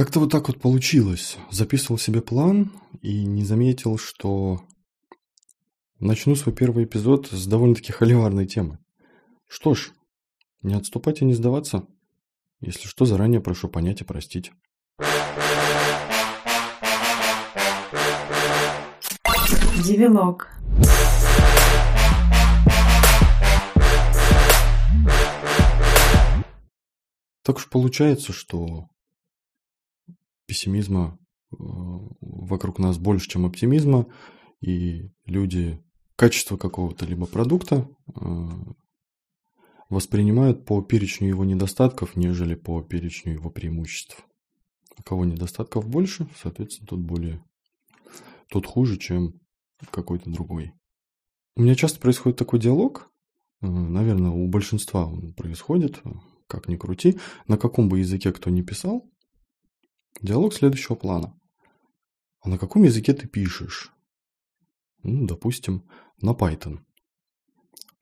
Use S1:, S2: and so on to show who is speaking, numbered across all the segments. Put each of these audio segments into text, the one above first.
S1: Как-то вот так вот получилось. Записывал себе план и не заметил, что начну свой первый эпизод с довольно-таки холиварной темы. Что ж, не отступать и не сдаваться. Если что, заранее прошу понять и простить.
S2: Девилог.
S1: Так уж получается, что пессимизма э, вокруг нас больше, чем оптимизма, и люди качество какого-то либо продукта э, воспринимают по перечню его недостатков, нежели по перечню его преимуществ. У кого недостатков больше, соответственно, тот более, тот хуже, чем какой-то другой. У меня часто происходит такой диалог, э, наверное, у большинства он происходит, как ни крути, на каком бы языке кто ни писал, диалог следующего плана. А на каком языке ты пишешь? Ну, допустим, на Python.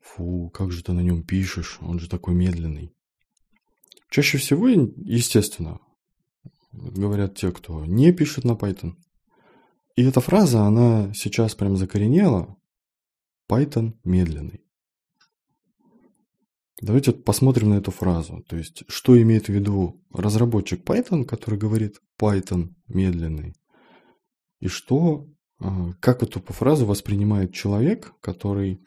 S1: Фу, как же ты на нем пишешь, он же такой медленный. Чаще всего, естественно, говорят те, кто не пишет на Python. И эта фраза, она сейчас прям закоренела. Python медленный. Давайте посмотрим на эту фразу. То есть, что имеет в виду разработчик Python, который говорит Python медленный, и что, а, как эту фразу воспринимает человек, который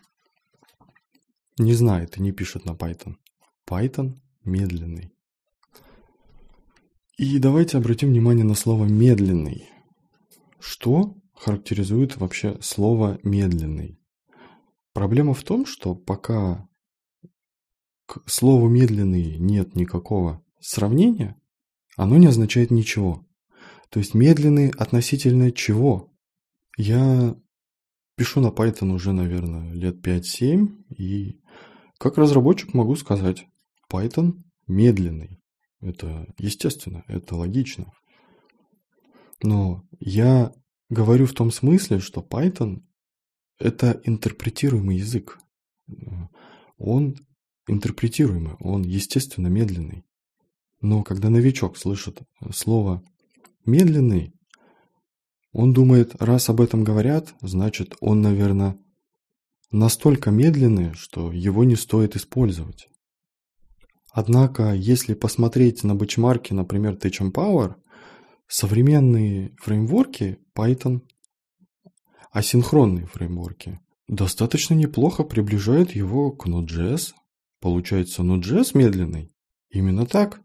S1: не знает и не пишет на Python. Python медленный. И давайте обратим внимание на слово медленный. Что характеризует вообще слово медленный? Проблема в том, что пока к слову «медленный» нет никакого сравнения, оно не означает ничего. То есть медленный относительно чего? Я пишу на Python уже, наверное, лет 5-7, и как разработчик могу сказать, Python медленный. Это естественно, это логично. Но я говорю в том смысле, что Python – это интерпретируемый язык. Он интерпретируемый, он, естественно, медленный. Но когда новичок слышит слово «медленный», он думает, раз об этом говорят, значит, он, наверное, настолько медленный, что его не стоит использовать. Однако, если посмотреть на бычмарки, например, Tech Power, современные фреймворки Python, асинхронные фреймворки, достаточно неплохо приближают его к Node.js, Получается, Node.js медленный? Именно так.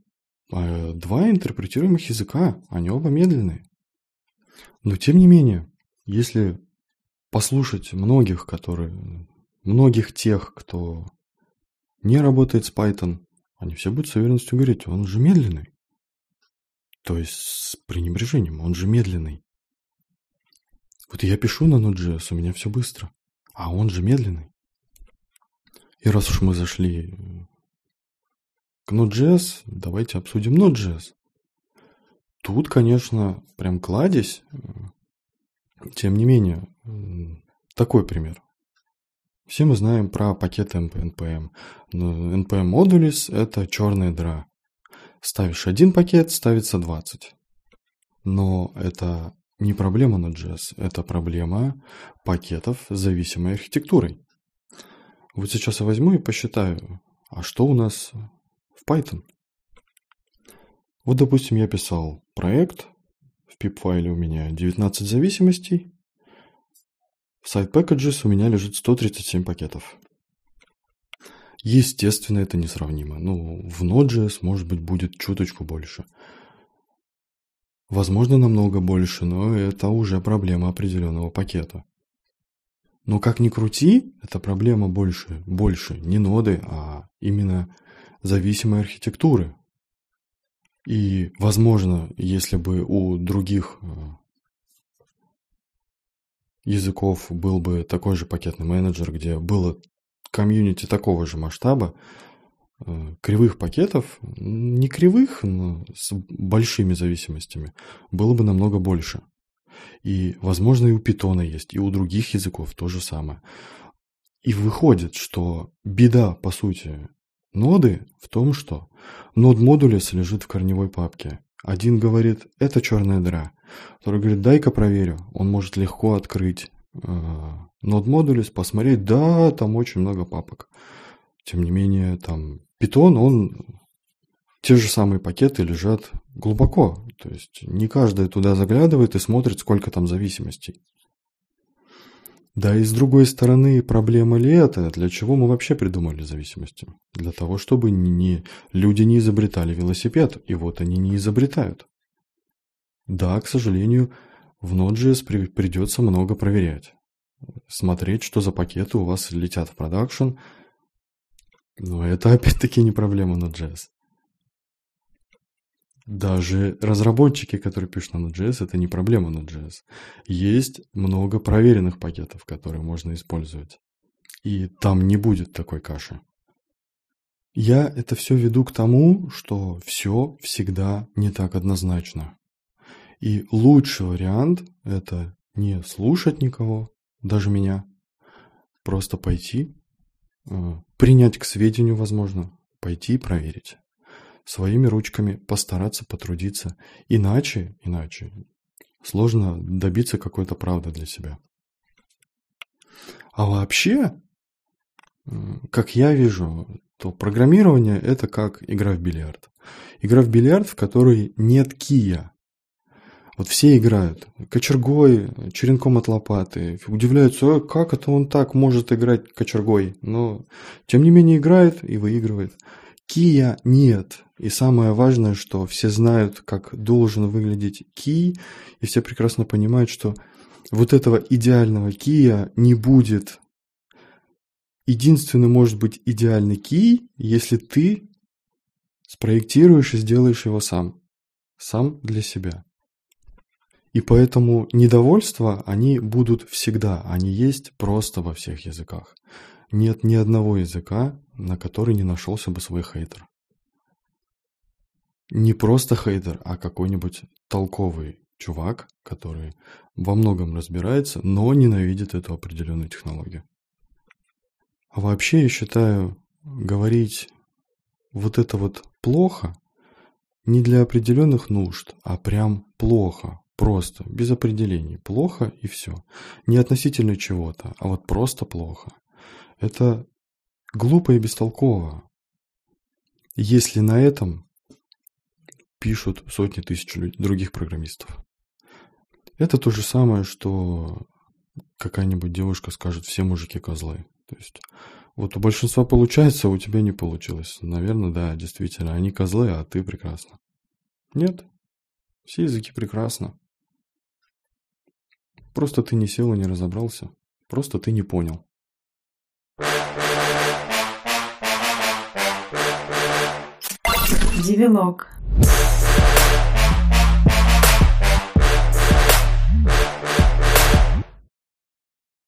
S1: А два интерпретируемых языка, они оба медленные. Но тем не менее, если послушать многих, которые, многих тех, кто не работает с Python, они все будут с уверенностью говорить, он же медленный. То есть с пренебрежением, он же медленный. Вот я пишу на Node.js, у меня все быстро, а он же медленный. И раз уж мы зашли к Node.js, давайте обсудим Node.js. Тут, конечно, прям кладезь. Тем не менее, такой пример. Все мы знаем про пакеты NPM. NPM Modules – это черная дыра. Ставишь один пакет, ставится 20. Но это не проблема Node.js, это проблема пакетов с зависимой архитектурой. Вот сейчас я возьму и посчитаю, а что у нас в Python? Вот, допустим, я писал проект, в pip-файле у меня 19 зависимостей, в site packages у меня лежит 137 пакетов. Естественно, это несравнимо. Ну, в Node.js, может быть, будет чуточку больше. Возможно, намного больше, но это уже проблема определенного пакета. Но как ни крути, эта проблема больше, больше не ноды, а именно зависимой архитектуры. И, возможно, если бы у других э, языков был бы такой же пакетный менеджер, где было комьюнити такого же масштаба, э, кривых пакетов, не кривых, но с большими зависимостями, было бы намного больше. И, возможно, и у питона есть, и у других языков то же самое. И выходит, что беда, по сути, ноды в том, что нод модулес лежит в корневой папке, Один говорит, это черная дыра. Второй говорит, дай-ка проверю. Он может легко открыть э, нод модулис, посмотреть, да, там очень много папок. Тем не менее, там Python, он те же самые пакеты лежат глубоко. То есть не каждый туда заглядывает и смотрит, сколько там зависимостей. Да и с другой стороны, проблема ли это? Для чего мы вообще придумали зависимости? Для того, чтобы не, люди не изобретали велосипед, и вот они не изобретают. Да, к сожалению, в Node.js при, придется много проверять. Смотреть, что за пакеты у вас летят в продакшн. Но это опять-таки не проблема Node.js. Даже разработчики, которые пишут на Node.js, это не проблема Node.js. Есть много проверенных пакетов, которые можно использовать. И там не будет такой каши. Я это все веду к тому, что все всегда не так однозначно. И лучший вариант – это не слушать никого, даже меня, просто пойти, э, принять к сведению, возможно, пойти и проверить своими ручками постараться потрудиться. Иначе, иначе сложно добиться какой-то правды для себя. А вообще, как я вижу, то программирование это как игра в бильярд. Игра в бильярд, в которой нет кия. Вот все играют. Кочергой, черенком от лопаты. Удивляются, как это он так может играть кочергой. Но, тем не менее, играет и выигрывает. Кия нет. И самое важное, что все знают, как должен выглядеть кий, и все прекрасно понимают, что вот этого идеального кия не будет. Единственный может быть идеальный кий, если ты спроектируешь и сделаешь его сам. Сам для себя. И поэтому недовольства, они будут всегда, они есть просто во всех языках. Нет ни одного языка, на который не нашелся бы свой хейтер. Не просто хейтер, а какой-нибудь толковый чувак, который во многом разбирается, но ненавидит эту определенную технологию. А вообще я считаю, говорить вот это вот плохо не для определенных нужд, а прям плохо, просто, без определений. Плохо и все. Не относительно чего-то, а вот просто плохо. Это глупо и бестолково. Если на этом пишут сотни тысяч других программистов. Это то же самое, что какая-нибудь девушка скажет, все мужики козлы. То есть, вот у большинства получается, а у тебя не получилось. Наверное, да, действительно, они козлы, а ты прекрасно. Нет, все языки прекрасно. Просто ты не сел и не разобрался. Просто ты не понял.
S2: Девилог.